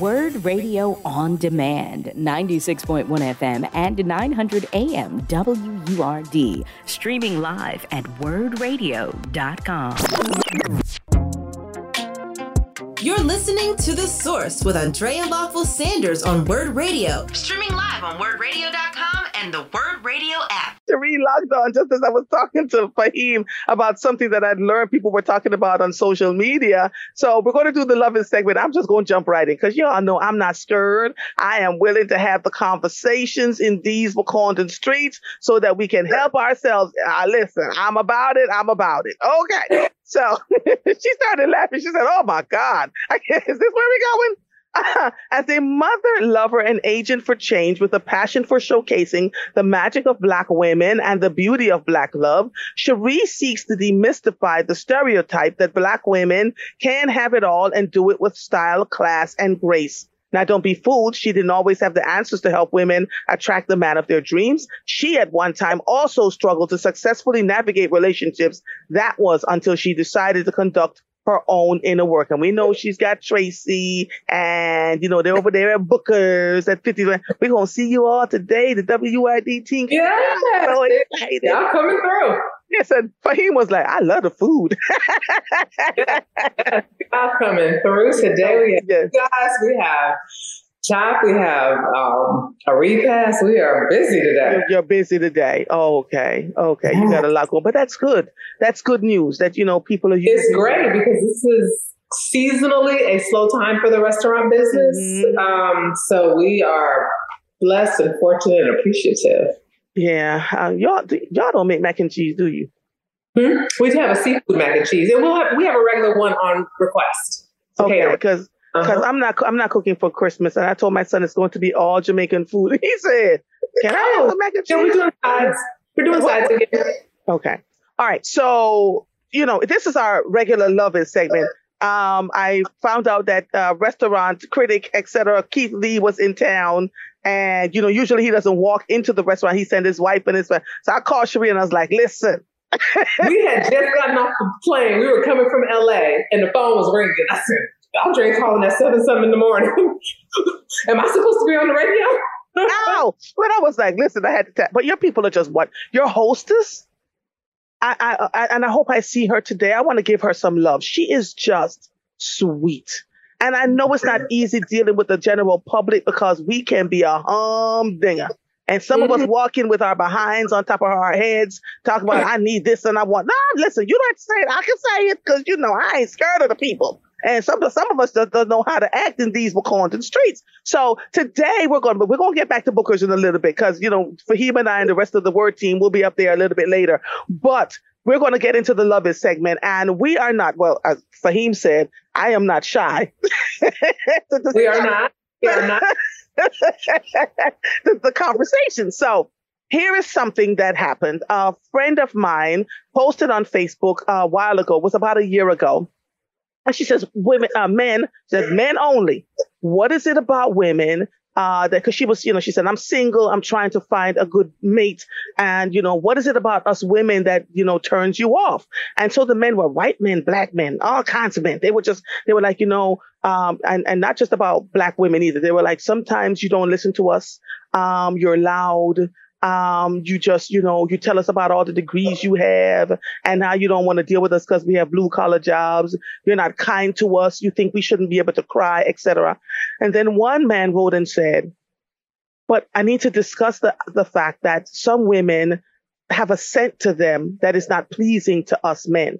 Word Radio on Demand, 96.1 FM and 900 AM WURD. Streaming live at wordradio.com. You're listening to The Source with Andrea Lawful Sanders on Word Radio. Streaming live on wordradio.com and the Word Radio app. Cheri logged on just as I was talking to Faheem about something that I'd learned people were talking about on social media. So we're going to do the loving segment. I'm just going to jump right in because y'all know I'm not scared. I am willing to have the conversations in these Wakandan streets so that we can help ourselves. Uh, listen, I'm about it. I'm about it. Okay. So she started laughing. She said, Oh my God, is this where we're going? As a mother, lover, and agent for change with a passion for showcasing the magic of Black women and the beauty of Black love, Cheri seeks to demystify the stereotype that Black women can have it all and do it with style, class, and grace. Now, don't be fooled. She didn't always have the answers to help women attract the man of their dreams. She, at one time, also struggled to successfully navigate relationships. That was until she decided to conduct her own inner work. And we know she's got Tracy and, you know, they're over there at Booker's at 50. We're going to see you all today, the WID team. Yeah. So excited. Y'all coming through. Yes, and Faheem was like, I love the food. Y'all coming through today. We have, yes. guys, we have Chop, we have um, a repass. We are busy today. You're, busy today. Oh, okay. Okay. You got a lot going, but that's good. That's good news that, you know, people are using. It's great because this is seasonally a slow time for the restaurant business. Mm-hmm. Um, so we are blessed and fortunate and appreciative. Yeah. Uh, y'all, y'all don't make mac and cheese, do you? Hmm? We have a seafood mac and cheese and we'll have, we have a regular one on request. Okay. Because because uh-huh. I'm not I'm not cooking for Christmas, and I told my son it's going to be all Jamaican food. He said, "Can I have some mac and cheese?" Yeah, we're doing sides. We're doing sides again. Okay. All right. So you know, this is our regular love loving segment. Um, I found out that uh, restaurant critic, etc., Keith Lee was in town, and you know, usually he doesn't walk into the restaurant. He sent his wife and his friend. So I called Cheri and I was like, "Listen." we had just gotten off the plane. We were coming from LA, and the phone was ringing. I said, Andre calling at seven something in the morning. Am I supposed to be on the radio? no, but I was like, listen, I had to tap. But your people are just what your hostess. I, I, I and I hope I see her today. I want to give her some love. She is just sweet. And I know it's not easy dealing with the general public because we can be a humdinger. And some mm-hmm. of us mm-hmm. walk in with our behinds on top of our heads, talking about, I need this and I want. No, listen, you don't have to say it. I can say it because, you know, I ain't scared of the people. And some some of us don't, don't know how to act in these Wakandan streets. So today we're going, but we're going to get back to Booker's in a little bit because you know, Faheem and I and the rest of the word team will be up there a little bit later. But we're going to get into the love is segment, and we are not. Well, as Faheem said, I am not shy. we are not. We are not. the, the conversation. So here is something that happened. A friend of mine posted on Facebook uh, a while ago, was about a year ago. And she says, women, uh, men, says men only. What is it about women? Uh, that cause she was, you know, she said, I'm single. I'm trying to find a good mate. And, you know, what is it about us women that, you know, turns you off? And so the men were white men, black men, all kinds of men. They were just, they were like, you know, um, and, and not just about black women either. They were like, sometimes you don't listen to us. Um, you're loud. Um, you just, you know, you tell us about all the degrees you have and how you don't want to deal with us because we have blue collar jobs. You're not kind to us. You think we shouldn't be able to cry, etc. And then one man wrote and said, but I need to discuss the, the fact that some women have a scent to them that is not pleasing to us men.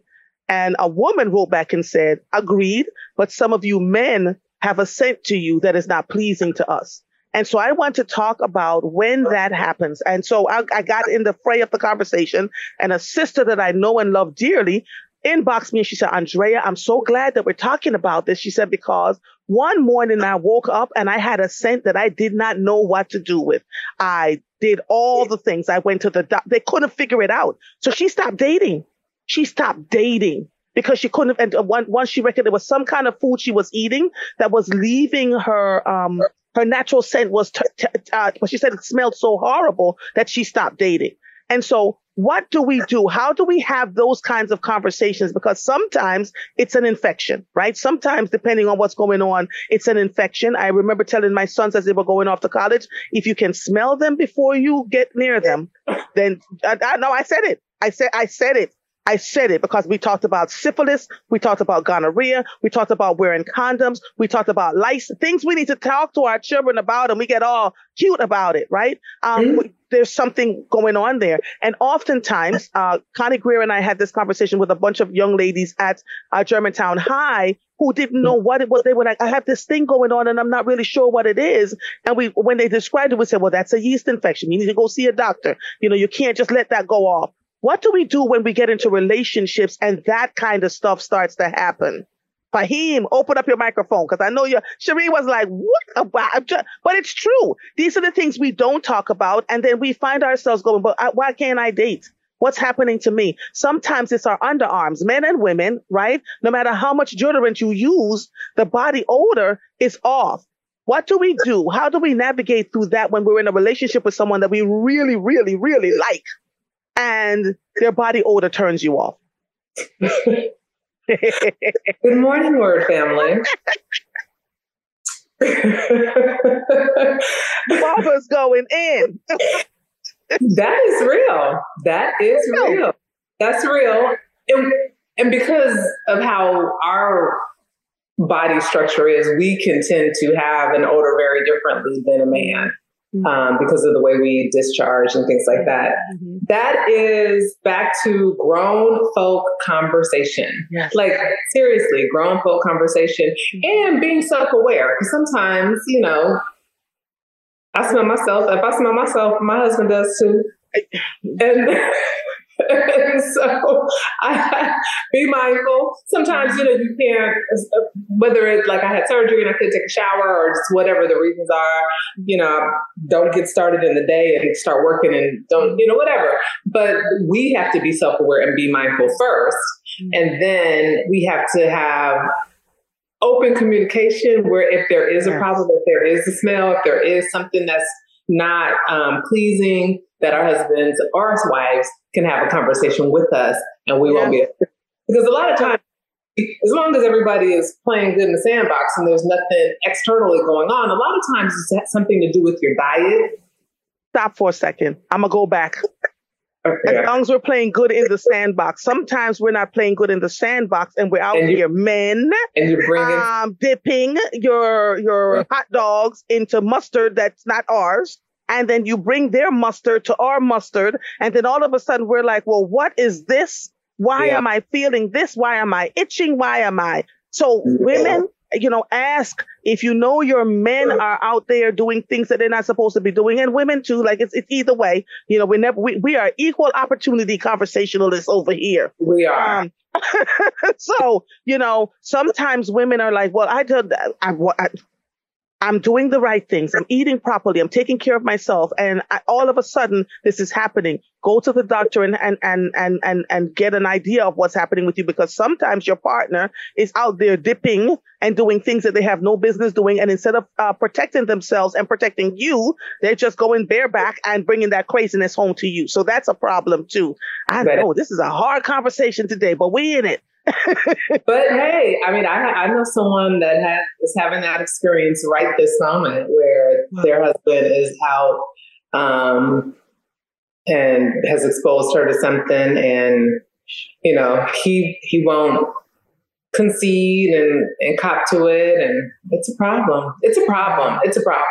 And a woman wrote back and said, agreed, but some of you men have a scent to you that is not pleasing to us. And so I want to talk about when that happens. And so I, I, got in the fray of the conversation and a sister that I know and love dearly inboxed me and she said, Andrea, I'm so glad that we're talking about this. She said, because one morning I woke up and I had a scent that I did not know what to do with. I did all the things. I went to the doctor. They couldn't figure it out. So she stopped dating. She stopped dating because she couldn't. And once she reckoned there was some kind of food she was eating that was leaving her um, her natural scent was, t- t- uh, she said it smelled so horrible that she stopped dating. And so what do we do? How do we have those kinds of conversations? Because sometimes it's an infection, right? Sometimes, depending on what's going on, it's an infection. I remember telling my sons as they were going off to college, if you can smell them before you get near them, then I, I no, I said it. I said, I said it. I said it because we talked about syphilis, we talked about gonorrhea, we talked about wearing condoms, we talked about lice, things we need to talk to our children about, and we get all cute about it, right? Um, mm-hmm. There's something going on there. And oftentimes, uh, Connie Greer and I had this conversation with a bunch of young ladies at uh, Germantown High who didn't know what it was. They were like, I have this thing going on and I'm not really sure what it is. And we, when they described it, we said, well, that's a yeast infection. You need to go see a doctor. You know, you can't just let that go off. What do we do when we get into relationships and that kind of stuff starts to happen? Faheem, open up your microphone because I know you. Cheri was like, "What about?" But it's true. These are the things we don't talk about, and then we find ourselves going, "But I, why can't I date?" What's happening to me? Sometimes it's our underarms, men and women, right? No matter how much deodorant you use, the body odor is off. What do we do? How do we navigate through that when we're in a relationship with someone that we really, really, really like? And their body odor turns you off. Good morning, word family. Barbara's going in. that is real. That is real. That's real. And, and because of how our body structure is, we can tend to have an odor very differently than a man. Mm-hmm. um, because of the way we discharge and things like that. Mm-hmm. that is back to grown folk conversation. Yes. Like seriously, grown folk conversation mm-hmm. and being self aware. Because sometimes, you know, I smell myself. If I smell myself, my husband does too. And so I be mindful. Sometimes, you know, you can't, whether it's like I had surgery and I couldn't take a shower or just whatever the reasons are, you know, don't get started in the day and start working and don't, you know, whatever. But we have to be self aware and be mindful first. Mm-hmm. And then we have to have open communication where if there is a problem, if there is a smell, if there is something that's not um, pleasing, that our husbands or our wives can have a conversation with us and we yeah. won't be because a lot of times as long as everybody is playing good in the sandbox and there's nothing externally going on, a lot of times it's something to do with your diet. Stop for a second. I'm gonna go back. Okay. As long as we're playing good in the sandbox. Sometimes we're not playing good in the sandbox and we're out and you, here, men, and you're bringing um, dipping your your hot dogs into mustard that's not ours and then you bring their mustard to our mustard, and then all of a sudden we're like, well, what is this? Why yeah. am I feeling this? Why am I itching? Why am I? So women, you know, ask if you know your men are out there doing things that they're not supposed to be doing, and women too. Like it's, it's either way. You know, we never we, we are equal opportunity conversationalists over here. We are. Um, so you know, sometimes women are like, well, I did I, I, I'm doing the right things. I'm eating properly. I'm taking care of myself. And I, all of a sudden, this is happening. Go to the doctor and, and, and, and, and, and get an idea of what's happening with you because sometimes your partner is out there dipping and doing things that they have no business doing. And instead of uh, protecting themselves and protecting you, they're just going bareback and bringing that craziness home to you. So that's a problem too. I know this is a hard conversation today, but we in it but hey, I mean, I, I know someone that has, is having that experience right this moment where their husband is out um, and has exposed her to something, and you know he he won't concede and, and cop to it, and it's a problem. It's a problem. It's a problem.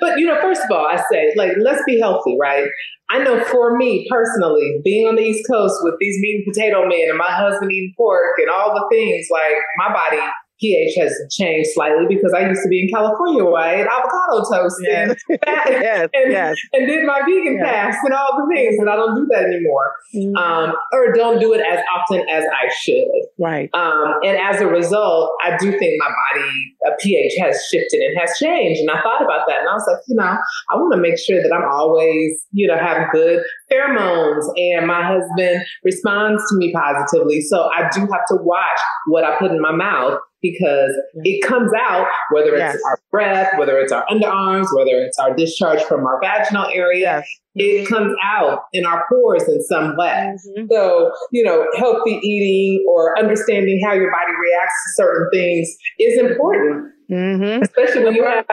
But you know, first of all, I say like let's be healthy, right? I know for me personally, being on the East Coast with these meat and potato men and my husband eating pork and all the things, like my body pH has changed slightly because I used to be in California where I ate avocado toast yes. and, yes, and, yes. and, did my vegan yes. fast and all the things, and I don't do that anymore, mm-hmm. um, or don't do it as often as I should. Right. Um, and as a result, I do think my body uh, pH has shifted and has changed. And I thought about that, and I was like, you know, I want to make sure that I'm always, you know, have good pheromones, and my husband responds to me positively. So I do have to watch what I put in my mouth because it comes out, whether it's yes. our breath, whether it's our underarms, whether it's our discharge from our vaginal area, yes. it comes out in our pores in some way. Mm-hmm. So, you know, healthy eating or understanding how your body reacts to certain things is important, mm-hmm. especially when you have,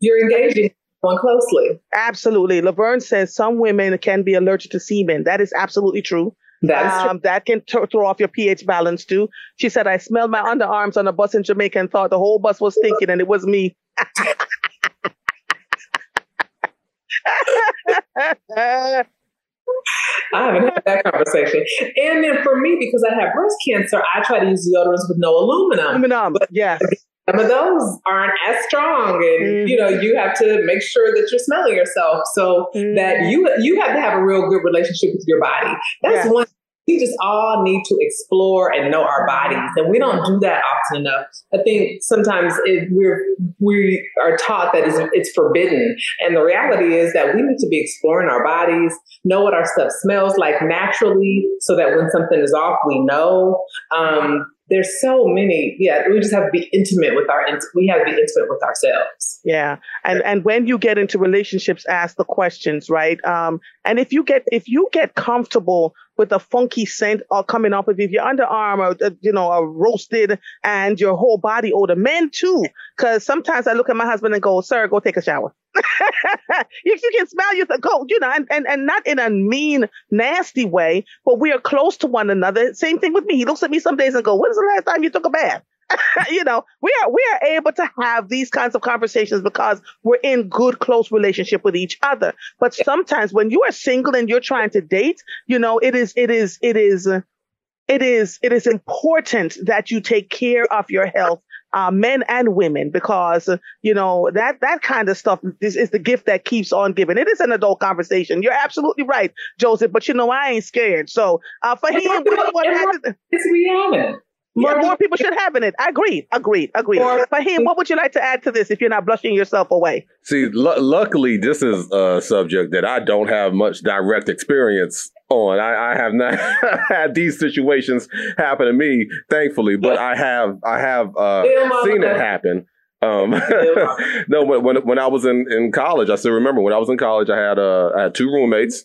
you're engaging one closely. Absolutely. Laverne says some women can be allergic to semen. That is absolutely true. Um, that can t- throw off your pH balance too. She said, I smelled my underarms on a bus in Jamaica and thought the whole bus was stinking and it was me. I haven't had that conversation. And then for me, because I have breast cancer, I try to use deodorants with no aluminum. Aluminum, but yes. Some of those aren't as strong, and mm-hmm. you know you have to make sure that you're smelling yourself, so mm-hmm. that you you have to have a real good relationship with your body. That's one we just all need to explore and know our bodies and we don't do that often enough i think sometimes it, we're we are taught that it's, it's forbidden and the reality is that we need to be exploring our bodies know what our stuff smells like naturally so that when something is off we know um, there's so many. Yeah, we just have to be intimate with our. We have to be intimate with ourselves. Yeah, and and when you get into relationships, ask the questions, right? Um, and if you get if you get comfortable with a funky scent or coming off of you, your underarm or uh, you know are roasted and your whole body odor, men too, because sometimes I look at my husband and go, "Sir, go take a shower." you, you, can smell you go, you know, and, and, and not in a mean, nasty way, but we are close to one another. Same thing with me. He looks at me some days and go, when's the last time you took a bath? you know, we are we are able to have these kinds of conversations because we're in good, close relationship with each other. But sometimes when you are single and you're trying to date, you know, it is it is it is it is it is important that you take care of your health uh, men and women, because you know that that kind of stuff is, is the gift that keeps on giving. It is an adult conversation. You're absolutely right, Joseph. But you know I ain't scared. So uh, Faheem, what, what happened? we haven't. More, more people should have in it. I agree. Agreed. Agreed. Agreed. Faheem, what would you like to add to this if you're not blushing yourself away? See, l- luckily, this is a subject that I don't have much direct experience on. I, I have not had these situations happen to me, thankfully, but I have I have uh, seen it happen. Um, no, when, when when I was in, in college, I still remember when I was in college, I had uh, I had two roommates,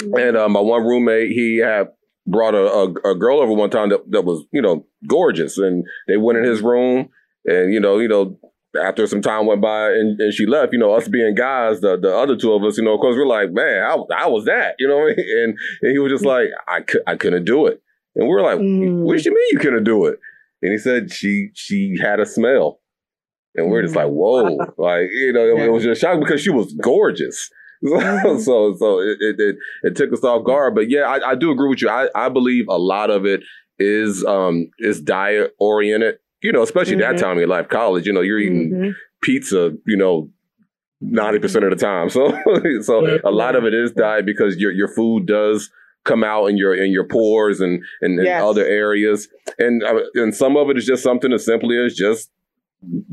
mm-hmm. and uh, my one roommate he had brought a, a, a, girl over one time that, that was you know gorgeous, and they went in his room, and you know you know after some time went by and, and she left, you know, us being guys, the, the other two of us, you know, of course we're like, man, I, I was that, you know, and, and he was just like, I, could, I couldn't do it. And we are like, mm. what do you mean you couldn't do it? And he said she, she had a smell. And we're just like, mm. whoa, like, you know, it, it was just shocking because she was gorgeous. Mm-hmm. so, so it, it, it, took us off guard. But yeah, I, I do agree with you. I, I believe a lot of it is, um, is diet oriented you know, especially mm-hmm. that time in your life, college, you know, you're eating mm-hmm. pizza, you know, 90% of the time. So, so a lot of it is diet because your, your food does come out in your, in your pores and, and, yes. other areas. And, uh, and some of it is just something as simply as just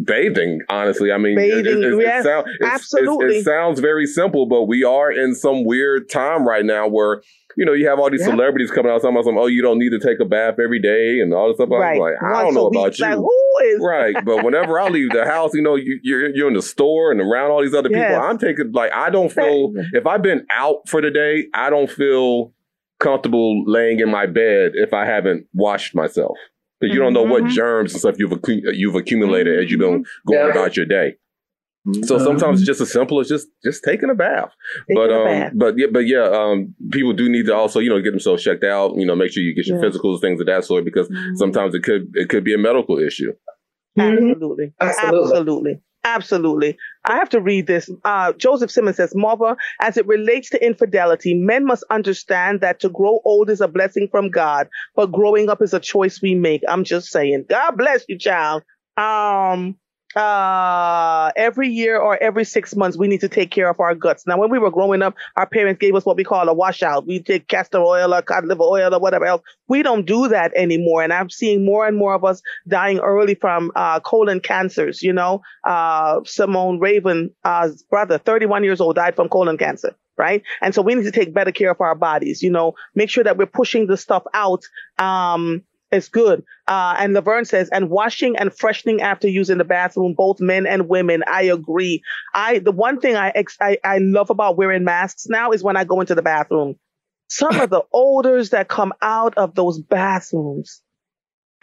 bathing honestly i mean bathing, it, it, yes, it, sound, absolutely. it, sounds very simple but we are in some weird time right now where you know, you have all these yeah. celebrities coming out talking about some, oh, you don't need to take a bath every day and all this stuff. Right. I'm like, I don't know about you. Like, who is right? But whenever I leave the house, you know, you, are you're, you're in the store and around all these other yes. people. I'm taking like I don't feel if I've been out for the day, I don't feel comfortable laying in my bed if I haven't washed myself because you don't know what mm-hmm. germs and stuff you've you've accumulated as you've been mm-hmm. going yeah. about your day. So sometimes it's just as simple as just just taking a bath. Taking but um, bath. but yeah, but yeah, um, people do need to also you know get themselves checked out. You know, make sure you get your yeah. physicals, things of that sort, because mm-hmm. sometimes it could it could be a medical issue. Absolutely, absolutely, absolutely. Absolutely. I have to read this. Uh, Joseph Simmons says, Mother, as it relates to infidelity, men must understand that to grow old is a blessing from God, but growing up is a choice we make. I'm just saying. God bless you, child. Um, uh, every year or every six months, we need to take care of our guts. Now, when we were growing up, our parents gave us what we call a washout. We take castor oil or cod liver oil or whatever else. We don't do that anymore. And I'm seeing more and more of us dying early from uh, colon cancers. You know, uh, Simone Raven's uh, brother, 31 years old, died from colon cancer right? And so we need to take better care of our bodies, you know, make sure that we're pushing the stuff out, um, It's good. Uh, and Laverne says, and washing and freshening after using the bathroom, both men and women. I agree. I the one thing I ex- I, I love about wearing masks now is when I go into the bathroom. Some of the odors that come out of those bathrooms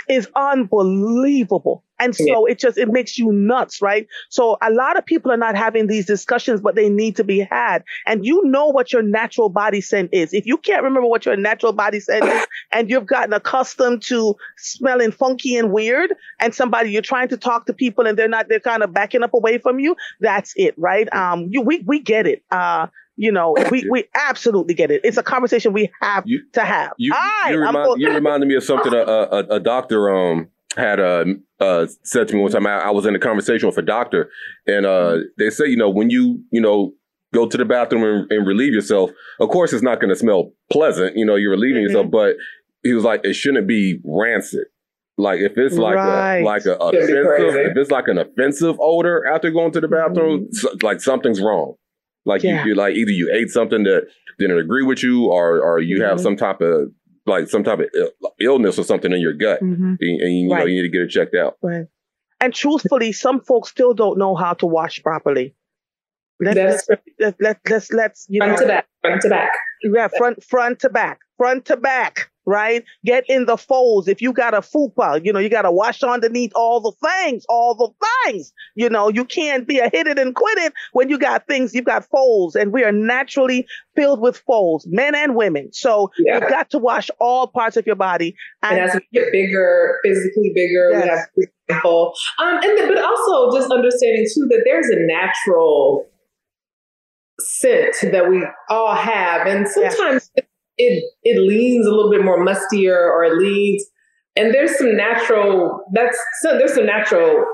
is unbelievable. And so it just, it makes you nuts, right? So a lot of people are not having these discussions, but they need to be had. And you know what your natural body scent is. If you can't remember what your natural body scent is and you've gotten accustomed to smelling funky and weird and somebody you're trying to talk to people and they're not, they're kind of backing up away from you. That's it, right? Um, you, we, we get it. Uh, you know, we, we absolutely get it. It's a conversation we have You- to have. You, All you, remind, go- you reminded me of something a, a, a doctor um had uh, uh said to me one time. I, I was in a conversation with a doctor, and uh they say you know when you you know go to the bathroom and, and relieve yourself, of course it's not going to smell pleasant. You know you're relieving Mm-hmm. yourself, but he was like it shouldn't be rancid. Like if it's like Right. a like a offensive, if it's like an offensive odor after going to the bathroom, so- like something's wrong. Like Mm-hmm. Yeah. you, you like either you ate something that didn't agree with you, or or you have Mhm. some type of like some type of illness or something in your gut, Mhm. and, and you know you need to get it checked out. Right. And truthfully, some folks still don't know how to wash properly. Let's That's let, let, let's let's you front know to back, front to back. yeah front front to back front to back right? Get in the folds. If you got a fupa you know you got to wash underneath all the things all the things. You know you can't be a hit it and quit it when you got things you've got folds. And we are naturally filled with folds men and women. So Yeah. you've got to wash all parts of your body And as we get bigger, physically bigger, we have to be careful. Um, and then, but also just understanding too that there's a natural scent that we all have, and sometimes it, it it leans a little bit more mustier, or it leans, and there's some natural that's so there's some natural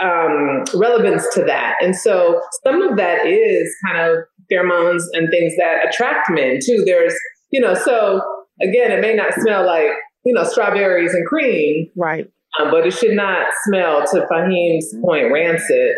um, relevance to that, and so some of that is kind of pheromones and things that attract men too. There's you know so again, it may not smell like you know strawberries and cream, right um, but it should not smell to Faheem's point rancid.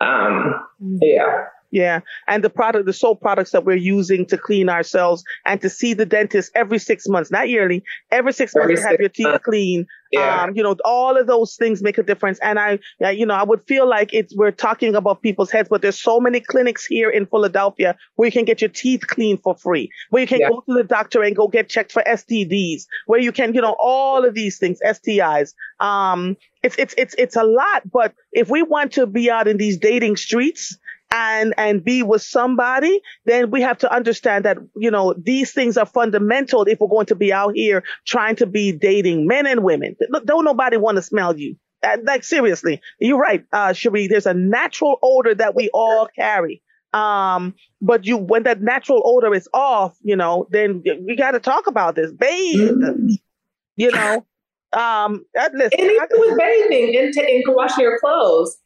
Um, yeah, Yeah. And the product, the soap products that we're using to clean ourselves and to see the dentist every six months, not yearly, every six months Every to have your teeth months. clean. yeah. Um, you know, all of those things make a difference. And I, yeah, you know, I would feel like it's, we're talking about people's heads, but there's so many clinics here in Philadelphia where you can get your teeth cleaned for free, where you can Yeah. go to the doctor and go get checked for STDs, where you can, you know, all of these things, STIs. Um, it's, it's, it's, it's a lot, but if we want to be out in these dating streets, and and be with somebody, then we have to understand that you know these things are fundamental if we're going to be out here trying to be dating men and women. Don't nobody want to smell you. Uh, Like seriously, you're right, uh, Cheri. There's a natural odor that we all carry. Um, but you when that natural odor is off, you know, then we got to talk about this, bathe. You know, um, uh, listen, And even I- with bathing and, t- and washing your clothes,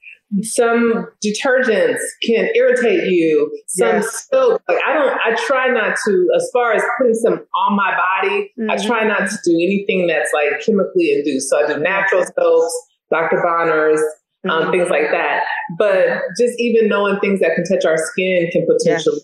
some detergents can irritate you. Some Yes. soap, like I don't, I try not to, as far as putting some on my body, I Mhm. try not to do anything that's like chemically induced. So I do natural soaps, Dr. Bronner's, um, Mhm. things like that. But just even knowing things that can touch our skin can potentially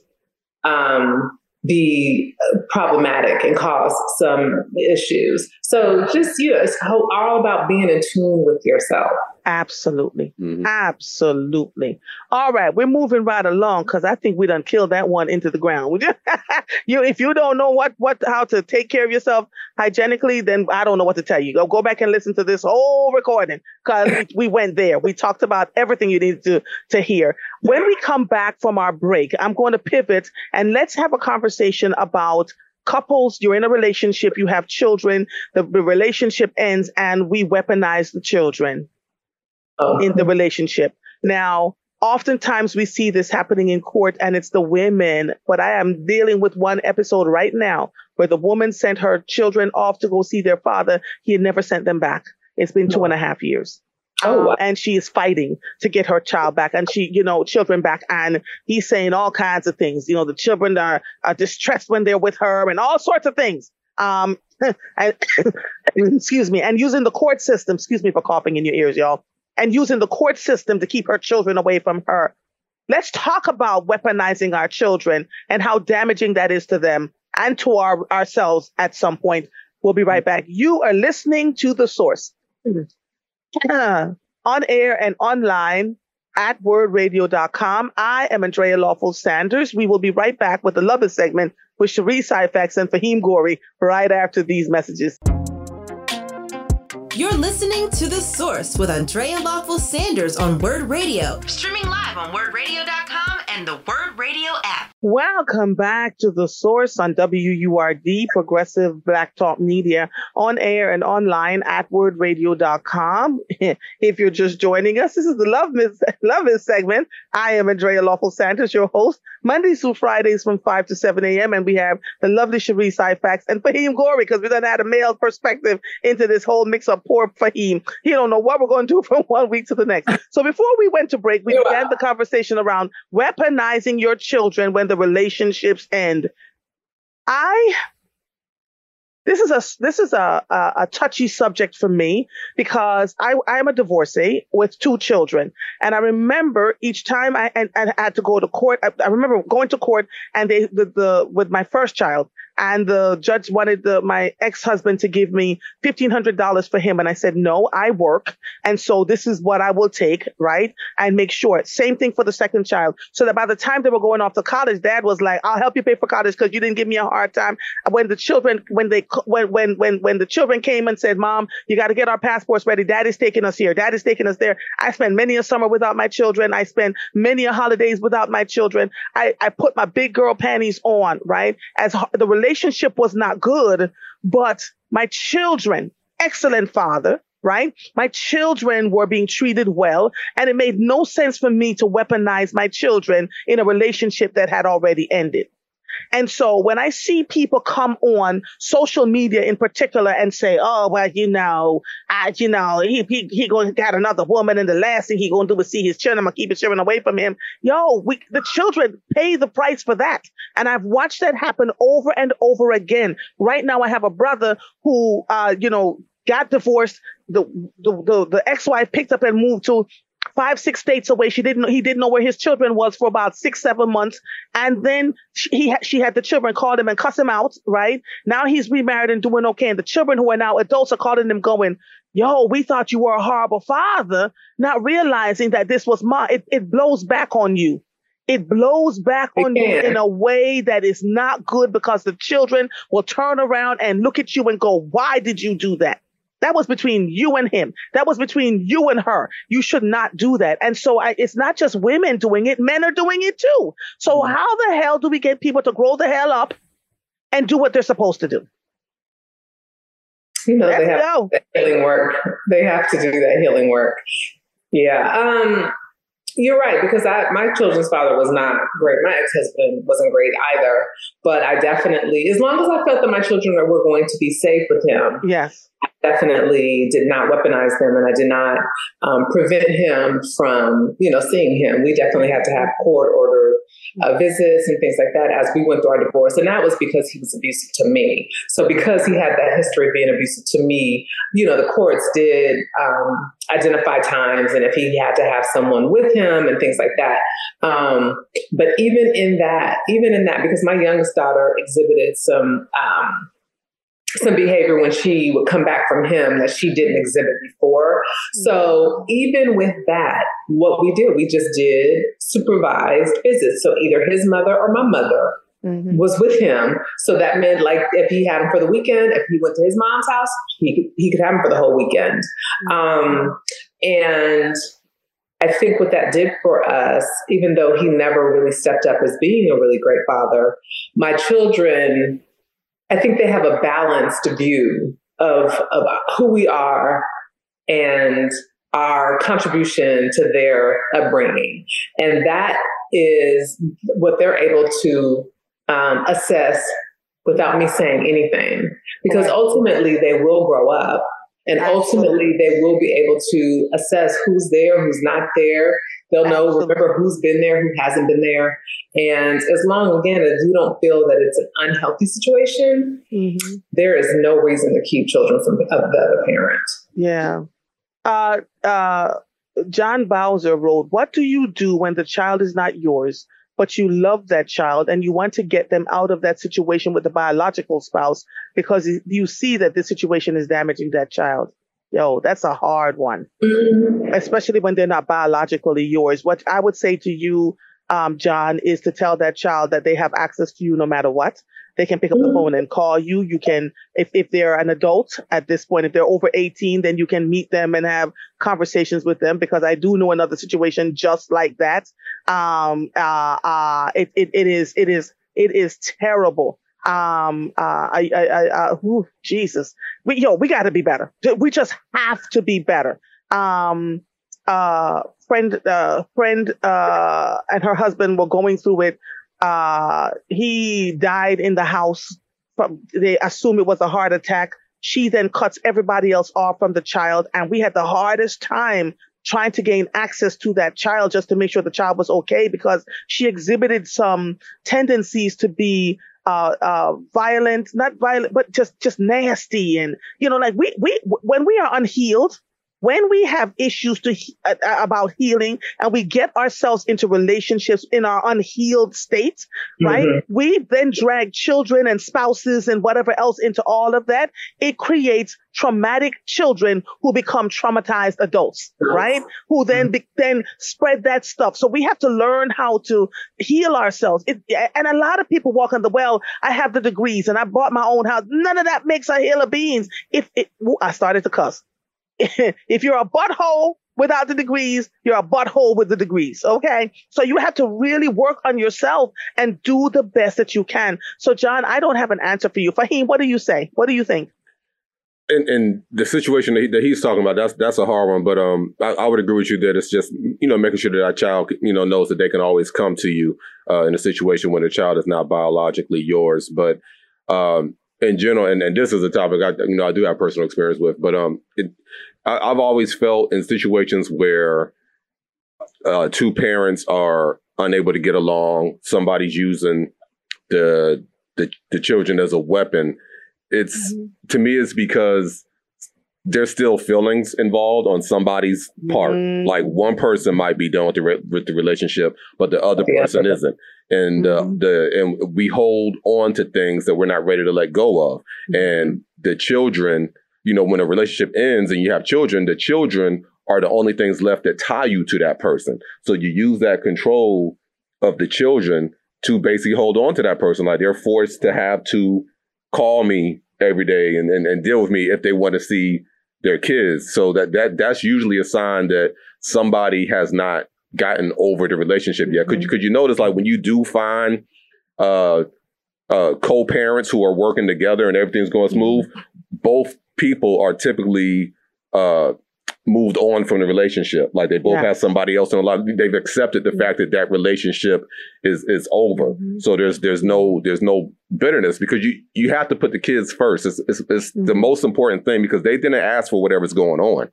um, be uh, problematic and cause some issues. So just you know, it's all about being in tune with yourself. Absolutely. Mhm. Absolutely. All right, we're moving right along because I think we done killed that one into the ground. You, if you don't know what what how to take care of yourself hygienically, then I don't know what to tell you. Go go back and listen to this whole recording because we, we went there. We talked about everything you need to to hear. When we come back from our break, I'm going to pivot and let's have a conversation about couples. You're in a relationship, you have children, the, the relationship ends, and we weaponize the children in the relationship. Now, oftentimes we see this happening in court and it's the women, but I am dealing with one episode right now where the woman sent her children off to go see their father. He had never sent them back. It's been two and a half years. Oh, Um, wow. and she is fighting to get her child back and she, you know, children back. And he's saying all kinds of things. You know, the children are, are distressed when they're with her and all sorts of things. Um, and, excuse me, and using the court system, excuse me for coughing in your ears, y'all, and using the court system to keep her children away from her. Let's talk about weaponizing our children and how damaging that is to them and to our, ourselves at some point. We'll be right back. You are listening to The Source on air and online at wordradio.com. I am Andrea Lawful Sanders. We will be right back with the Lovers segment with Cheri Syphax and Faheem Goree right after these messages. You're listening to The Source with Andrea Lawful Sanders on Word Radio, streaming live on wordradio.com and the Word Radio app. Welcome back to The Source on WURD, Progressive Black Talk Media, on air and online at wordradio.com. if you're just joining us, this is the Love Miss, Love Is segment. I am Andrea Lawful Sanders, your host, Mondays through Fridays from 5 to 7 a.m. And we have the lovely Cheri Syphax and Faheem Goree, because we done had a male perspective into this whole mix of poor Faheem. He don't know what we're going to do from one week to the next. So before we went to break, we began the conversation around weaponizing your children when the relationships end. I this is a this is a, a, a touchy subject for me because I I am a divorcee with two children, and I remember each time I, I, I had to go to court. I, I, remember going to court and they the, the with my first child, and the judge wanted the, my ex-husband to give me $1,500 for him. And I said, no, I work. And so this is what I will take, right? And make sure. Same thing for the second child. So that by the time they were going off to college, dad was like, I'll help you pay for college because you didn't give me a hard time. When the children, when they, when, when, when, when the children came and said, mom, you got to get our passports ready. Daddy's taking us here. Daddy's taking us there. I spent many a summer without my children. I spent many a holidays without my children. I, I put my big girl panties on, right? As the relationship was not good, but my children, excellent father, right? My children were being treated well, and it made no sense for me to weaponize my children in a relationship that had already ended. And so when I see people come on social media in particular and say, "Oh, well, you know, I, you know, he he he going to get another woman, and the last thing he going to do is see his children. I'm gonna keep his children away from him." Yo, we the children pay the price for that, and I've watched that happen over and over again. Right now, I have a brother who, uh, you know, got divorced. The the the, the ex-wife picked up and moved to five, six states away. She didn't know, he didn't know where his children was for about six, seven months. And then she, he, she had the children called him and cuss him out, right? Now he's remarried and doing okay. And the children who are now adults are calling him going, yo, we thought you were a horrible father, not realizing that this was my, it, it blows back on you. It blows back on you in a way that is not good because the children will turn around and look at you and go, why did you do that? That was between you and him. That was between you and her. You should not do that. And so I, it's not just women doing it, men are doing it too. So mm-hmm. how the hell do we get people to grow the hell up and do what they're supposed to do? You know, they have healing work. They have to do that healing work. Yeah. Um, you're right because I my children's father was not great. My ex husband wasn't great either. But I definitely, as long as I felt that my children were going to be safe with him, yes, definitely did not weaponize them, and I did not um, prevent him from you know seeing him. We definitely had to have court order uh, visits and things like that as we went through our divorce. And that was because he was abusive to me. So because he had that history of being abusive to me, you know, the courts did um, identify times and if he had to have someone with him and things like that. Um, but even in that, even in that, because my youngest daughter exhibited some um, some behavior when she would come back from him that she didn't exhibit before. So even with that, what we did, we just did supervised visits. So either his mother or my mother mm-hmm. was with him. So that meant like if he had him for the weekend, if he went to his mom's house, he could, he could have him for the whole weekend. Um, and I think what that did for us, even though he never really stepped up as being a really great father, my children I think they have a balanced view of, of who we are and our contribution to their upbringing. And that is what they're able to um, assess without me saying anything. Because ultimately, they will grow up and ultimately, they will be able to assess who's there, who's not there. They'll know, remember who's been there, who hasn't been there. And as long, again, as you don't feel that it's an unhealthy situation, mm-hmm. there is no reason to keep children from of the other parent. Yeah. Uh, uh, John Bowser wrote, What do you do when the child is not yours, but you love that child and you want to get them out of that situation with the biological spouse because you see that this situation is damaging that child. Yo, that's a hard one, mm-hmm. especially when they're not biologically yours. What I would say to you, um, John, is to tell that child that they have access to you no matter what. They can pick up the mm-hmm. phone and call you. You can, if, if they're an adult at this point, if they're over 18, then you can meet them and have conversations with them because I do know another situation just like that. Um, uh, uh, it, it, it is, it is, it is terrible. Um, uh, I, I, I, uh, ooh, Jesus, we, yo, we got to be better. We just have to be better. Um, uh, friend, uh, friend, uh, and her husband were going through it uh, he died in the house. From, they assume it was a heart attack. She then cuts everybody else off from the child. And we had the hardest time trying to gain access to that child just to make sure the child was okay because she exhibited some tendencies to be uh, uh, violent, not violent, but just, just nasty. And, you know, like we, we, when we are unhealed, when we have issues to uh, uh, about healing and we get ourselves into relationships in our unhealed state, right? Mm-hmm. We then drag children and spouses and whatever else into all of that. It creates traumatic children who become traumatized adults, right? Who then, mm-hmm. be, then spread that stuff. So we have to learn how to heal ourselves. It, and a lot of people walk on the well. I have the degrees and I bought my own house. None of that makes a hill of beans. If it, I started to cuss. if you're a butthole without the degrees, you're a butthole with the degrees. Okay. So you have to really work on yourself and do the best that you can. So John, I don't have an answer for you. Faheem, what do you say? What do you think? In, in the situation that, he, that, he's talking about, that's that's a hard one. But um, I, I, would agree with you that it's just you know making sure that our child you know knows that they can always come to you uh, in a situation when the child is not biologically yours. But um, in general, and, and this is a topic I you know I do have personal experience with, but um, it, I, have always felt in situations where uh, two parents are unable to get along, somebody's using the the, the children as a weapon. It's mm-hmm. to me, it's because there's still feelings involved on somebody's part. Mm-hmm. Like one person might be done with the re- with the relationship, but the other person isn't and uh, mm-hmm. the and we hold on to things that we're not ready to let go of. Mm-hmm. And the children, you know, when a relationship ends and you have children, the children are the only things left that tie you to that person. So you use that control of the children to basically hold on to that person. Like they're forced to have to call me every day and, and, and deal with me if they want to see their kids. So that that that's usually a sign that somebody has not gotten over the relationship yet. Mm-hmm. Could you could you notice like when you do find uh uh co-parents who are working together and everything's going smooth, mm-hmm. both people are typically uh moved on from the relationship. Like they both yeah. have somebody else in a lot. They've accepted the mm-hmm. fact that that relationship is is over. Mm-hmm. So there's there's no there's no bitterness because you you have to put the kids first. It's it's, it's mm-hmm. the most important thing because they didn't ask for whatever's going on.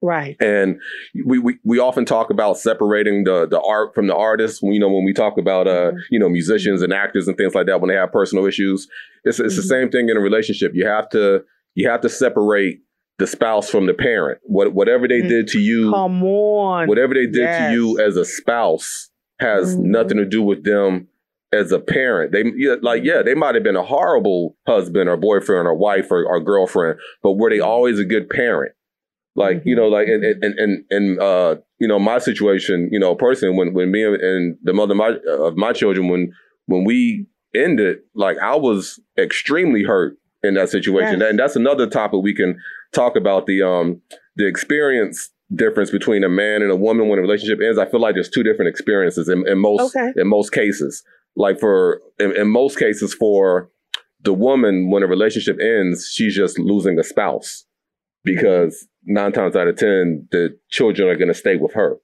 Right. And we, we, we often talk about separating the, the art from the artist. You know, when we talk about, uh, mm-hmm. you know, musicians and actors and things like that, when they have personal issues, it's, it's mm-hmm. the same thing in a relationship. You have to, you have to separate the spouse from the parent. What, whatever they mm-hmm. did to you. Come on. Whatever they did yes. to you as a spouse has mm-hmm. nothing to do with them as a parent. They like, yeah, they might have been a horrible husband or boyfriend or wife or, or girlfriend, but were they always a good parent? Like, you know, like, and, and, and, and, uh, you know, my situation, you know, personally, when, when me and the mother of my, of my children, when, when we ended, like, I was extremely hurt in that situation. And that's another topic we can talk about the, um, the experience difference between a man and a woman when a relationship ends. I feel like there's two different experiences in, in most, okay. in most cases. Like for, in, in most cases for the woman, when a relationship ends, she's just losing a spouse because nine times out of ten, the children are going to stay with her.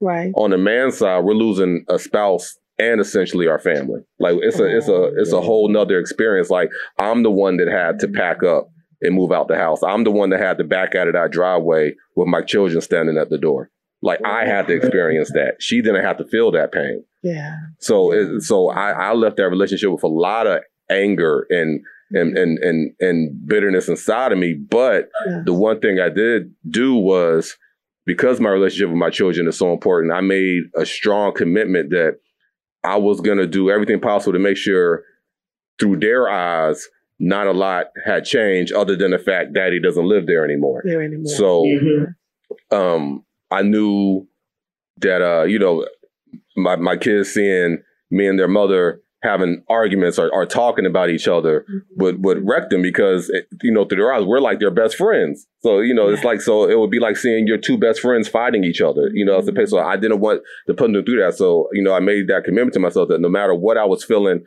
Right. On the man's side, we're losing a spouse and essentially our family. Like it's a it's a oh, it's a whole nother experience. Like I'm the one that had to pack up and move out the house. I'm the one that had to back out of that driveway with my children standing at the door. Like I had to experience that. She didn't have to feel that pain. Yeah. So it, so I, I left that relationship with a lot of anger and and mm-hmm. and and, and bitterness inside of me. But yes. the one thing I did do was because my relationship with my children is so important, I made a strong commitment that I was gonna do everything possible to make sure through their eyes, not a lot had changed other than the fact daddy doesn't live there anymore. There anymore. So Mm-hmm. um I knew that uh, you know, my my kids seeing me and their mother having arguments or, or talking about each other mm-hmm. would would wreck them because it, you know through their eyes we're like their best friends. So you know it's like so it would be like seeing your two best friends fighting each other. You know, as mm-hmm. a so I didn't want to put them through that. So you know I made that commitment to myself that no matter what I was feeling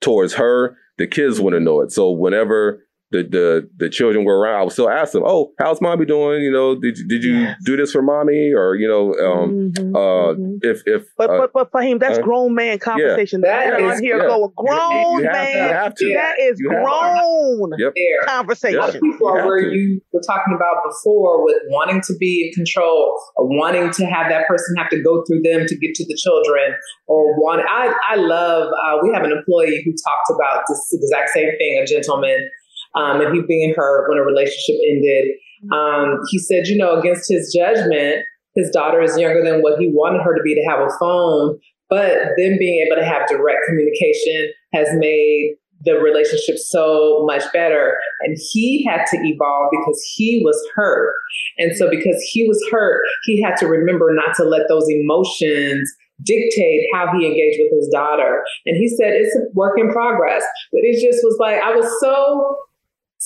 towards her, the kids wouldn't know it. So whenever the the the children were around, I would still ask them, "Oh, how's mommy doing? You know, did did you Yes. do this for mommy? Or you know, um, Mhm, uh, mhm. if if But uh, but but for him, that's uh, grown man conversation. That That is- here yeah. go You- grown you have to- man. you have to. That is You have to. grown Yep. There. conversation. Yeah. people You are where to. you were talking about before with wanting to be in control or wanting to have that person have to go through them to get to the children or want I, I love uh, we have an employee who talked about this exact same thing a gentleman um, and he being hurt when a relationship ended um, he said you know against his judgment his daughter is younger than what he wanted her to be to have a phone but them being able to have direct communication has made the relationship so much better. And he had to evolve because he was hurt. And so, because he was hurt, he had to remember not to let those emotions dictate how he engaged with his daughter. And he said, it's a work in progress. But it just was like, I was so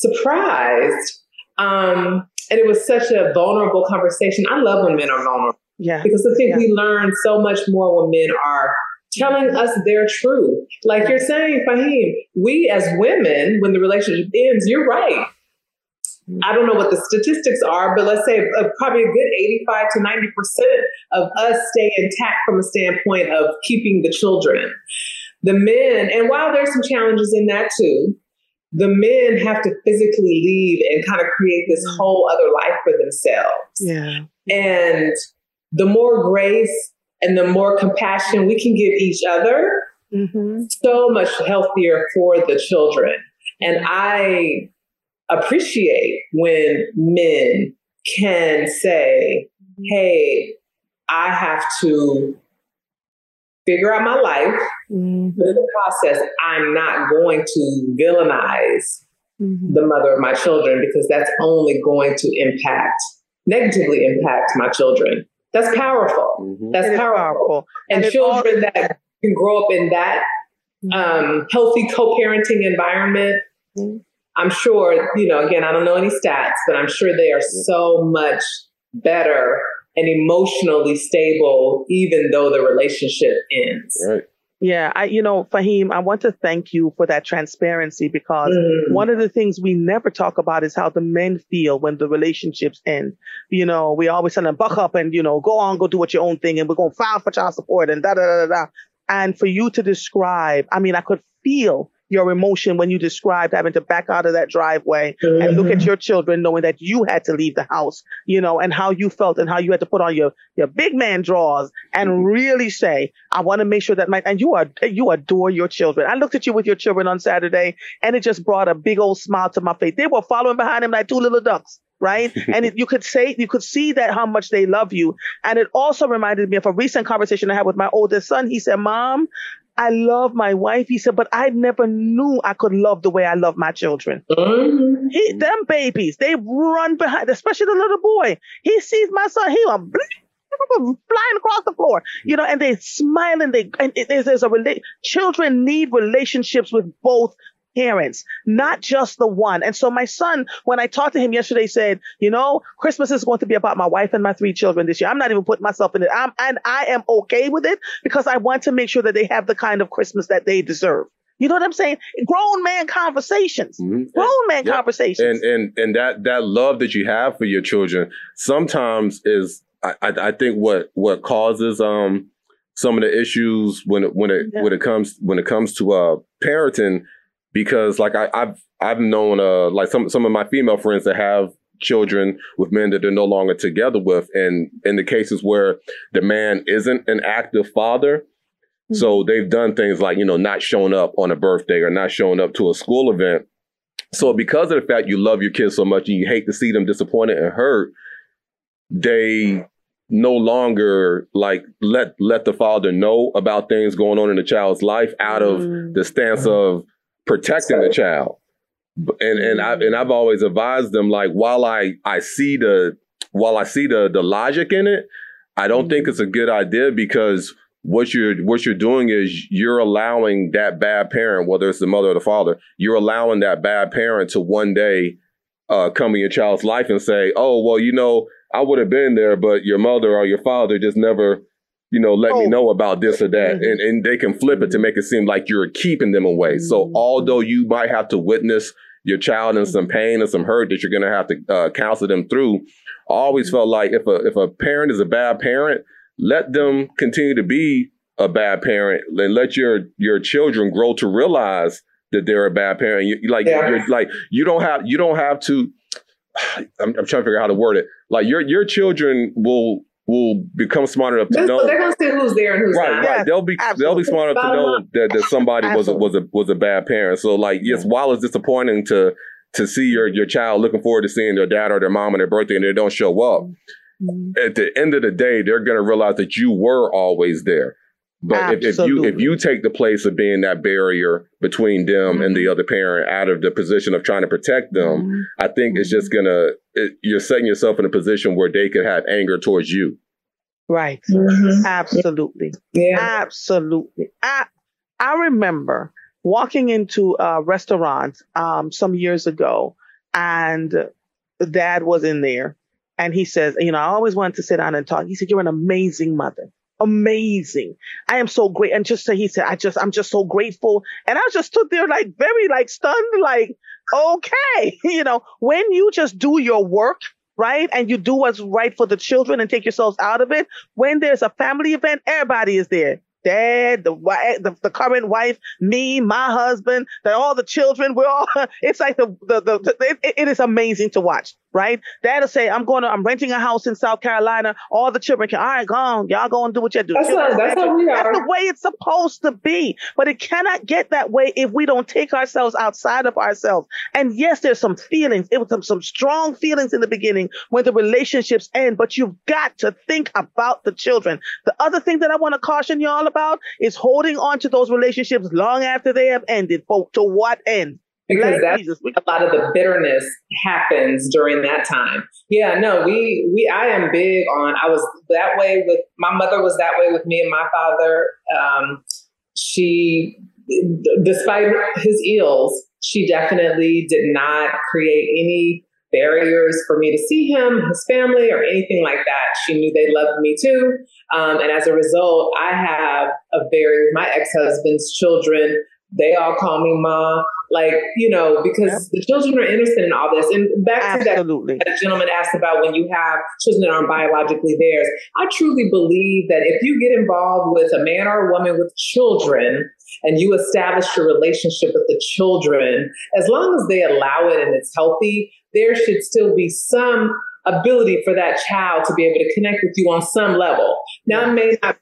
surprised. Um, and it was such a vulnerable conversation. I love when men are vulnerable Yeah. because I think Yeah. we learn so much more when men are telling us their truth. Like you're saying, Faheem, we as women, when the relationship ends, you're right. I don't know what the statistics are, but let's say uh, probably a good 85 to 90% of us stay intact from a standpoint of keeping the children. The men, and while there's some challenges in that too, the men have to physically leave and kind of create this whole other life for themselves. Yeah. And the more grace and the more compassion we can give each other, hmm so much healthier for the children. And I appreciate when men can say, hey, I have to figure out my life, hmm but in the process, I'm not going to villainize hmm the mother of my children because that's only going to impact, negatively impact my children. That's powerful. Mhm. That's powerful. powerful. And, And it children that can grow up in that Mm-hmm. um, healthy co-parenting environment, Mhm. I'm sure, you know, again, I don't know any stats, but I'm sure they are so much better and emotionally stable, even though the relationship ends. Right. Yeah, I you know, Faheem, I want to thank you for that transparency because Mhm. one of the things we never talk about is how the men feel when the relationships end. You know, we always tell them buck up and you know go on, go do what your own thing, and we're gonna file for child support and da da da da. da. And for you to describe, I mean, I could feel your emotion when you described having to back out of that driveway and look at mm-hmm. your children knowing that you had to leave the house, you know, and how you felt and how you had to put on your, your big man drawers and mm-hmm. really say, I want to make sure that my, and you are, you adore your children. I looked at you with your children on Saturday and it just brought a big old smile to my face. They were following behind him like two little ducks. Right. and it, you could say, you could see that how much they love you. And it also reminded me of a recent conversation I had with my oldest son. He said, mom, I love my wife. He said, but I never knew I could love the way I love my children. Mhm. He, them babies, they run behind, especially the little boy. He sees my son, he went flying across the floor, you know, and they smiling. They and it, there's, there's a rela- children need relationships with both parents, not just the one. And so my son, when I talked to him yesterday, said, you know, Christmas is going to be about my wife and my three children this year. I'm not even putting myself in it. I'm, and I am okay with it because I want to make sure that they have the kind of Christmas that they deserve. You know what I'm saying? Grown man conversations. Mhm. Grown man Yep. conversations. and and and that that love that you have for your children sometimes is I, I, I think what what causes um some of the issues when it when it Yeah. when it comes when it comes to uh parenting because like I, I've I've known uh like some some of my female friends that have children with men that they're no longer together with. And in the cases where the man isn't an active father so they've done things like you know not showing up on a birthday or not showing up to a school event. So because of the fact you love your kids so much and you hate to see them disappointed and hurt, they no longer like let let the father know about things going on in the child's life out of Mm. the stance of protecting the child. And and I and I've always advised them like while I I see the while I see the the logic in it, I don't think it's a good idea because what you're what you're doing is you're allowing that bad parent, whether it's the mother or the father, you're allowing that bad parent to one day uh, come in your child's life and say, "Oh, well, you know, I would have been there, but your mother or your father just never, you know, let me Oh. know about this or that," Mhm. and and they can flip it to make it seem like you're keeping them away. So Mhm. although you might have to witness your child in some pain and some hurt that you're going to have to uh, counsel them through, I always felt like if a if a parent is a bad parent, let them continue to be a bad parent and let your your children grow to realize that they're a bad parent. You- like Yeah. you're like you don't have you don't have to. I'm, I'm trying to figure out how to word it. Like your your children will will become smart enough to They're, know. they're gonna see who's there and who's Right, not. right. Yes, they'll be they'll be smart enough to know that, that somebody was a, was a was a bad parent. So like yes, while it's disappointing to to see your your child looking forward to seeing their dad or their mom on their birthday and they don't show up, mm-hmm. at the end of the day, they're gonna realize that you were always there. But if, if you if you take the place of being that barrier between them and the other parent out of the position of trying to protect them, I think it's just gonna it, you're setting yourself in a position where they could have anger towards you. Right. Mhm. Absolutely. Yeah. Absolutely. I I remember walking into a restaurant um, some years ago, and the dad was in there, and he says, "You know, I always wanted to sit down and talk." He said, "You're an amazing mother." Amazing. I am so great. And just so he said, I just, I'm just so grateful. And I just stood there like very like stunned, like, okay, you know, when you just do your work, right? And you do what's right for the children and take yourselves out of it. When there's a family event, everybody is there. Dad, the the, the current wife, me, my husband, that all the children, we're all, it's like the, the, the, the it, it is amazing to watch, right? Dad will say, I'm going to, I'm renting a house in South Carolina. All the children can, all right, go on. Y'all go and do what you do. That's how, that's how we That's the way it's supposed to be. But it cannot get that way if we don't take ourselves outside of ourselves. And yes, there's some feelings. It was some, some strong feelings in the beginning when the relationships end, but you've got to think about the children. The other thing that I want to caution y'all about is holding on to those relationships long after they have ended. For to what end? Because that's a lot of the bitterness happens during that time. Yeah, no, we we I am big on. I was that way with my mother was that way with me and my father. Um, she, despite his ills, she definitely did not create any barriers for me to see him, his family, or anything like that. She knew they loved me too. Um, and as a result, I have a very, my ex husband's children, they all call me Ma. Like, you know, because the children are innocent in all this. And back to that that gentleman asked about when you have children that aren't biologically theirs. I truly believe that if you get involved with a man or a woman with children and you establish your relationship with the children, as long as they allow it and it's healthy, there should still be some ability for that child to be able to connect with you on some level. Now, it may not,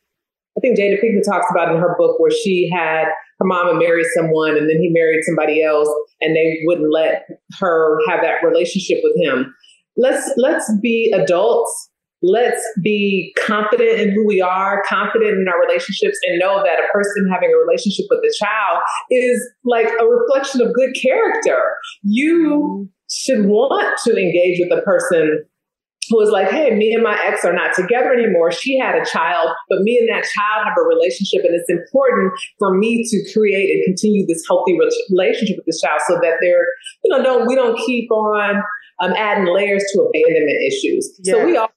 I think Jada Pinkett talks about in her book where she had her mama marry someone and then he married somebody else and they wouldn't let her have that relationship with him. Let's let's be adults. Let's be confident in who we are, confident in our relationships, and know that a person having a relationship with a child is like a reflection of good character. You should want to engage with a person who is like, hey, me and my ex are not together anymore. She had a child, but me and that child have a relationship, and it's important for me to create and continue this healthy relationship with this child so that they're, you know, don't we don't keep on um, adding layers to abandonment issues. So we all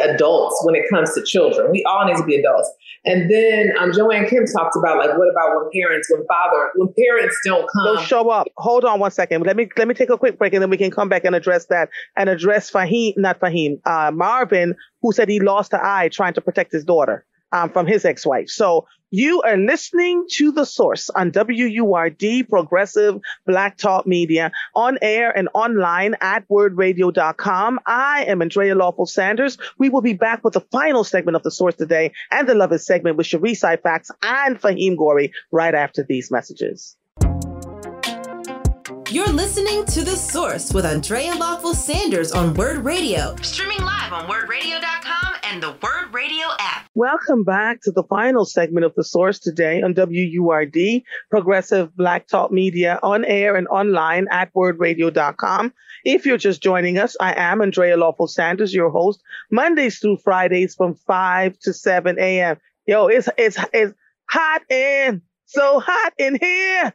adults when it comes to children. We all need to be adults. And then um, Joanne Kim talked about like, what about when parents, when father, when parents don't come? Show up. Hold on one second. Let me let me take a quick break and then we can come back and address that and address Faheem, not Faheem, uh, Marvin, who said he lost an eye trying to protect his daughter um, from his ex-wife. So you are listening to the source on WURD Progressive Black Talk Media on air and online at wurdradio.com. I am Andrea Lawful Sanders. We will be back with the final segment of the source today and the Love Is segment with Cheri Syphax and Faheem Goree right after these messages. You're listening to The Source with Andrea Lawful Sanders on Word Radio, streaming live on wurdradio.com and the Word Radio app. Welcome back to the final segment of The Source today on WURD, Progressive Black Talk Media, on air and online at wurdradio.com. If you're just joining us, I am Andrea Lawful Sanders, your host, Mondays through Fridays from 5 to 7 a.m. Yo, it's, it's, it's hot and so hot in here.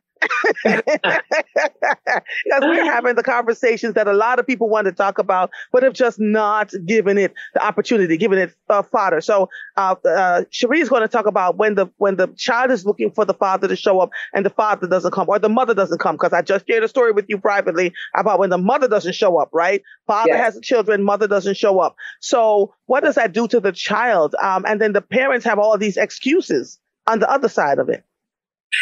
Because we're having the conversations that a lot of people want to talk about, but have just not given it the opportunity, given it uh, fodder. So, uh, uh, Cheri is going to talk about when the when the child is looking for the father to show up and the father doesn't come, or the mother doesn't come. Because I just shared a story with you privately about when the mother doesn't show up. Right, father yes. has children, mother doesn't show up. So, what does that do to the child? Um, and then the parents have all these excuses on the other side of it.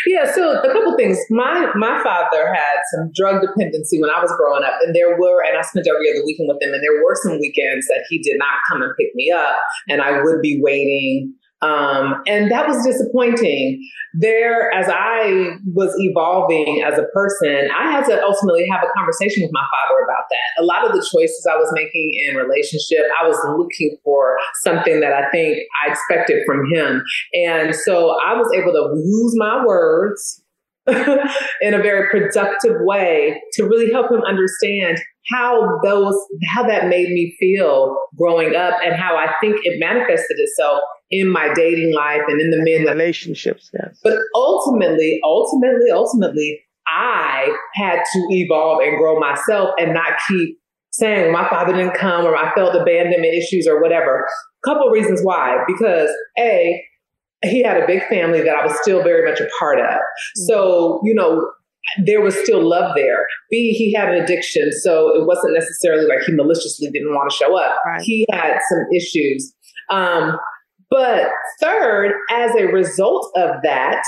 Yeah, so a couple things. My my father had some drug dependency when I was growing up, and there were, and I spent every other weekend with him, and there were some weekends that he did not come and pick me up, and I would be waiting um, and that was disappointing. There, as I was evolving as a person, I had to ultimately have a conversation with my father about that. A lot of the choices I was making in relationship, I was looking for something that I think I expected from him. And so I was able to use my words in a very productive way to really help him understand how those how that made me feel growing up and how I think it manifested itself in my dating life and in the men relationships. Yes. But ultimately, ultimately, ultimately, I had to evolve and grow myself and not keep saying my father didn't come or I felt abandonment issues or whatever. A Couple reasons why. Because A, he had a big family that I was still very much a part of. Mm-hmm. So, you know, there was still love there. B, he had an addiction. So it wasn't necessarily like he maliciously didn't want to show up. Right. He had some issues. Um, but third, as a result of that,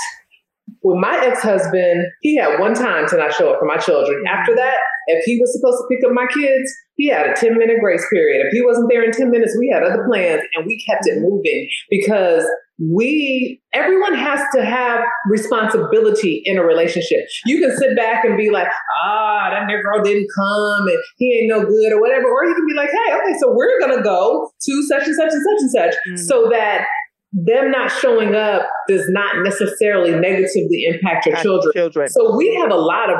with my ex-husband, he had one time to not show up for my children. After that, if he was supposed to pick up my kids, he had a 10 minute grace period. If he wasn't there in 10 minutes, we had other plans and we kept it moving because we everyone has to have responsibility in a relationship. You can sit back and be like, ah, that girl didn't come and he ain't no good or whatever. Or you can be like, hey, okay, so we're gonna go to such and such and such and such mm-hmm. so that them not showing up does not necessarily negatively impact your children. children. So we have a lot of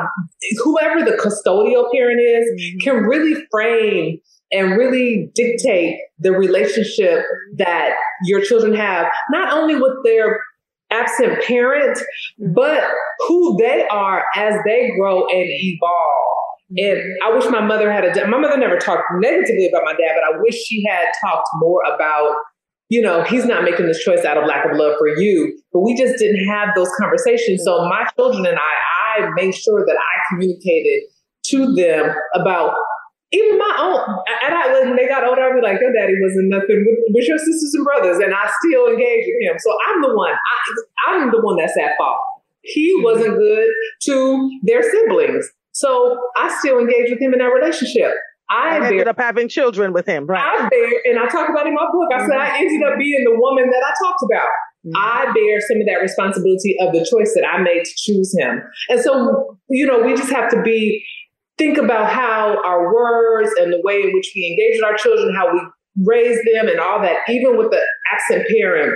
whoever the custodial parent is mm-hmm. can really frame and really dictate the relationship that your children have, not only with their absent parent, but who they are as they grow and evolve. And I wish my mother had a, my mother never talked negatively about my dad, but I wish she had talked more about, you know, he's not making this choice out of lack of love for you. But we just didn't have those conversations. So my children and I, I made sure that I communicated to them about even my own, and I, when they got older, I'd be like, your daddy wasn't nothing with, your sisters and brothers, and I still engage with him. So I'm the one, I, am the one that's at fault. He wasn't good to their siblings. So I still engage with him in that relationship. I, I ended bear, up having children with him, right? I bear, and I talk about in my book, I mm-hmm. said I ended up being the woman that I talked about. Mm-hmm. I bear some of that responsibility of the choice that I made to choose him. And so, you know, we just have to be think about how our words and the way in which we engage with our children, how we raise them and all that, even with the absent parent,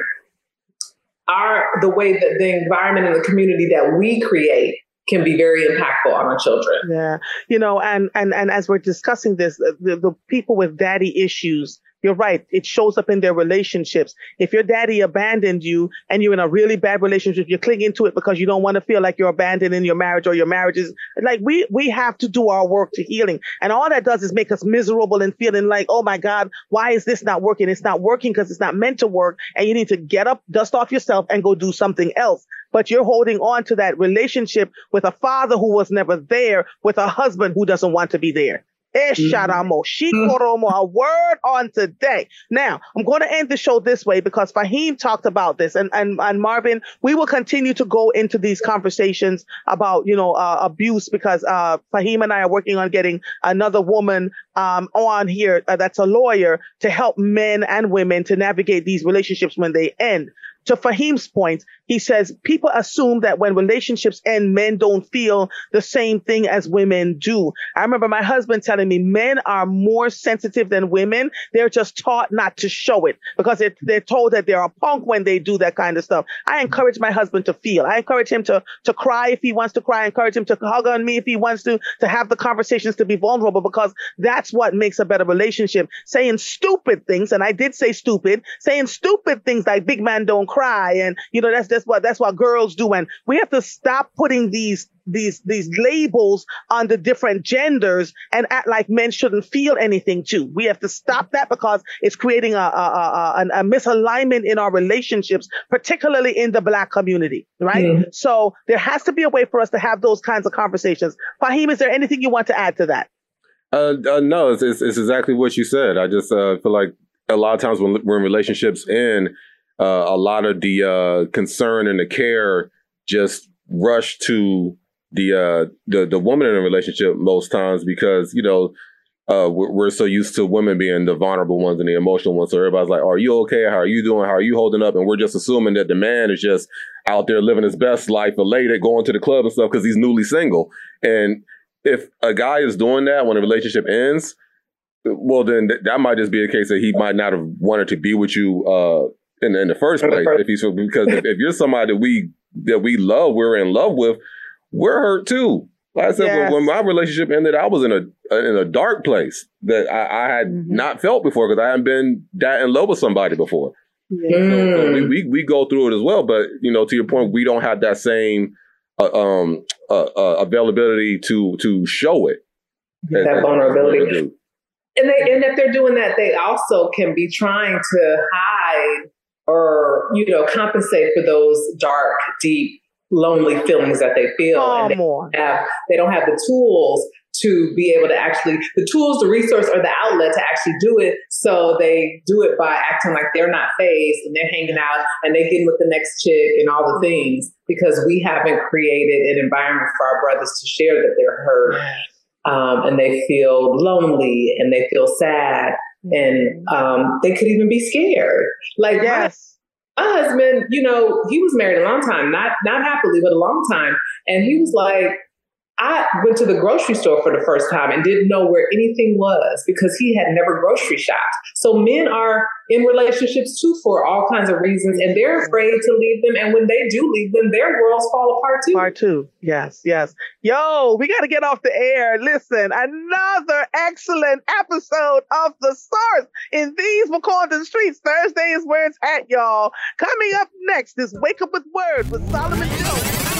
our the way that the environment and the community that we create can be very impactful on our children. Yeah. You know, and and and as we're discussing this, uh, the, the people with daddy issues you're right. It shows up in their relationships. If your daddy abandoned you and you're in a really bad relationship, you're clinging to it because you don't want to feel like you're abandoned in your marriage or your marriage is like we, we have to do our work to healing. And all that does is make us miserable and feeling like, oh my God, why is this not working? It's not working because it's not meant to work. And you need to get up, dust off yourself and go do something else. But you're holding on to that relationship with a father who was never there, with a husband who doesn't want to be there. Esharamo, mm-hmm. Shikoromo, a word on today. Now, I'm going to end the show this way because Faheem talked about this and, and, and Marvin, we will continue to go into these conversations about, you know, uh, abuse because, uh, Faheem and I are working on getting another woman, um, on here uh, that's a lawyer to help men and women to navigate these relationships when they end. to Faheem's point, he says people assume that when relationships end, men don't feel the same thing as women do. I remember my husband telling me men are more sensitive than women. They're just taught not to show it because it, they're told that they're a punk when they do that kind of stuff. I encourage my husband to feel. I encourage him to, to cry if he wants to cry. I encourage him to hug on me if he wants to, to have the conversations to be vulnerable because that's what makes a better relationship. Saying stupid things, and I did say stupid, saying stupid things like big man don't cry. And, you know, that's, that's what, that's what girls do. And we have to stop putting these these these labels on the different genders and act like men shouldn't feel anything too. We have to stop that because it's creating a, a, a, a misalignment in our relationships, particularly in the black community, right? Mm-hmm. So there has to be a way for us to have those kinds of conversations. Faheem, is there anything you want to add to that? Uh, uh, no, it's, it's, it's, exactly what you said. I just uh, feel like a lot of times when we're in relationships end, uh, a lot of the uh, concern and the care just rush to the uh, the the woman in a relationship most times because you know uh, we're, so used to women being the vulnerable ones and the emotional ones. So everybody's like, "Are you okay? How are you doing? How are you holding up?" And we're just assuming that the man is just out there living his best life, elated, going to the club and stuff because he's newly single. And if a guy is doing that when a relationship ends, well, then th- that might just be a case that he might not have wanted to be with you uh, in, in the first place. If he's because if, if, you're somebody that we that we love, we're in love with, we're hurt too. Like I said, yes. when, when, my relationship ended, I was in a in a dark place that I, I had mm-hmm. not felt before because I hadn't been that in love with somebody before. Yeah. So, so we, we, we go through it as well, but you know, to your point, we don't have that same uh, um, uh, uh, availability to to show it. That vulnerability. And they and if they're doing that, they also can be trying to hide or you know compensate for those dark, deep, lonely feelings that they feel. Oh, and they, more. Have, they don't have the tools to be able to actually the tools, the resource, or the outlet to actually do it. So they do it by acting like they're not phased and they're hanging out and they get with the next chick and all the things because we haven't created an environment for our brothers to share that they're hurt um, and they feel lonely and they feel sad and um, they could even be scared. Like yes. my, my husband, you know, he was married a long time, not not happily, but a long time, and he was like, I went to the grocery store for the first time and didn't know where anything was because he had never grocery shopped. So men are in relationships too for all kinds of reasons and they're afraid to leave them. And when they do leave them, their worlds fall apart too. Part two. Yes, yes. Yo, we got to get off the air. Listen, another excellent episode of The Source in these McCordon streets. Thursday is where it's at, y'all. Coming up next is Wake Up with Word with Solomon Jones.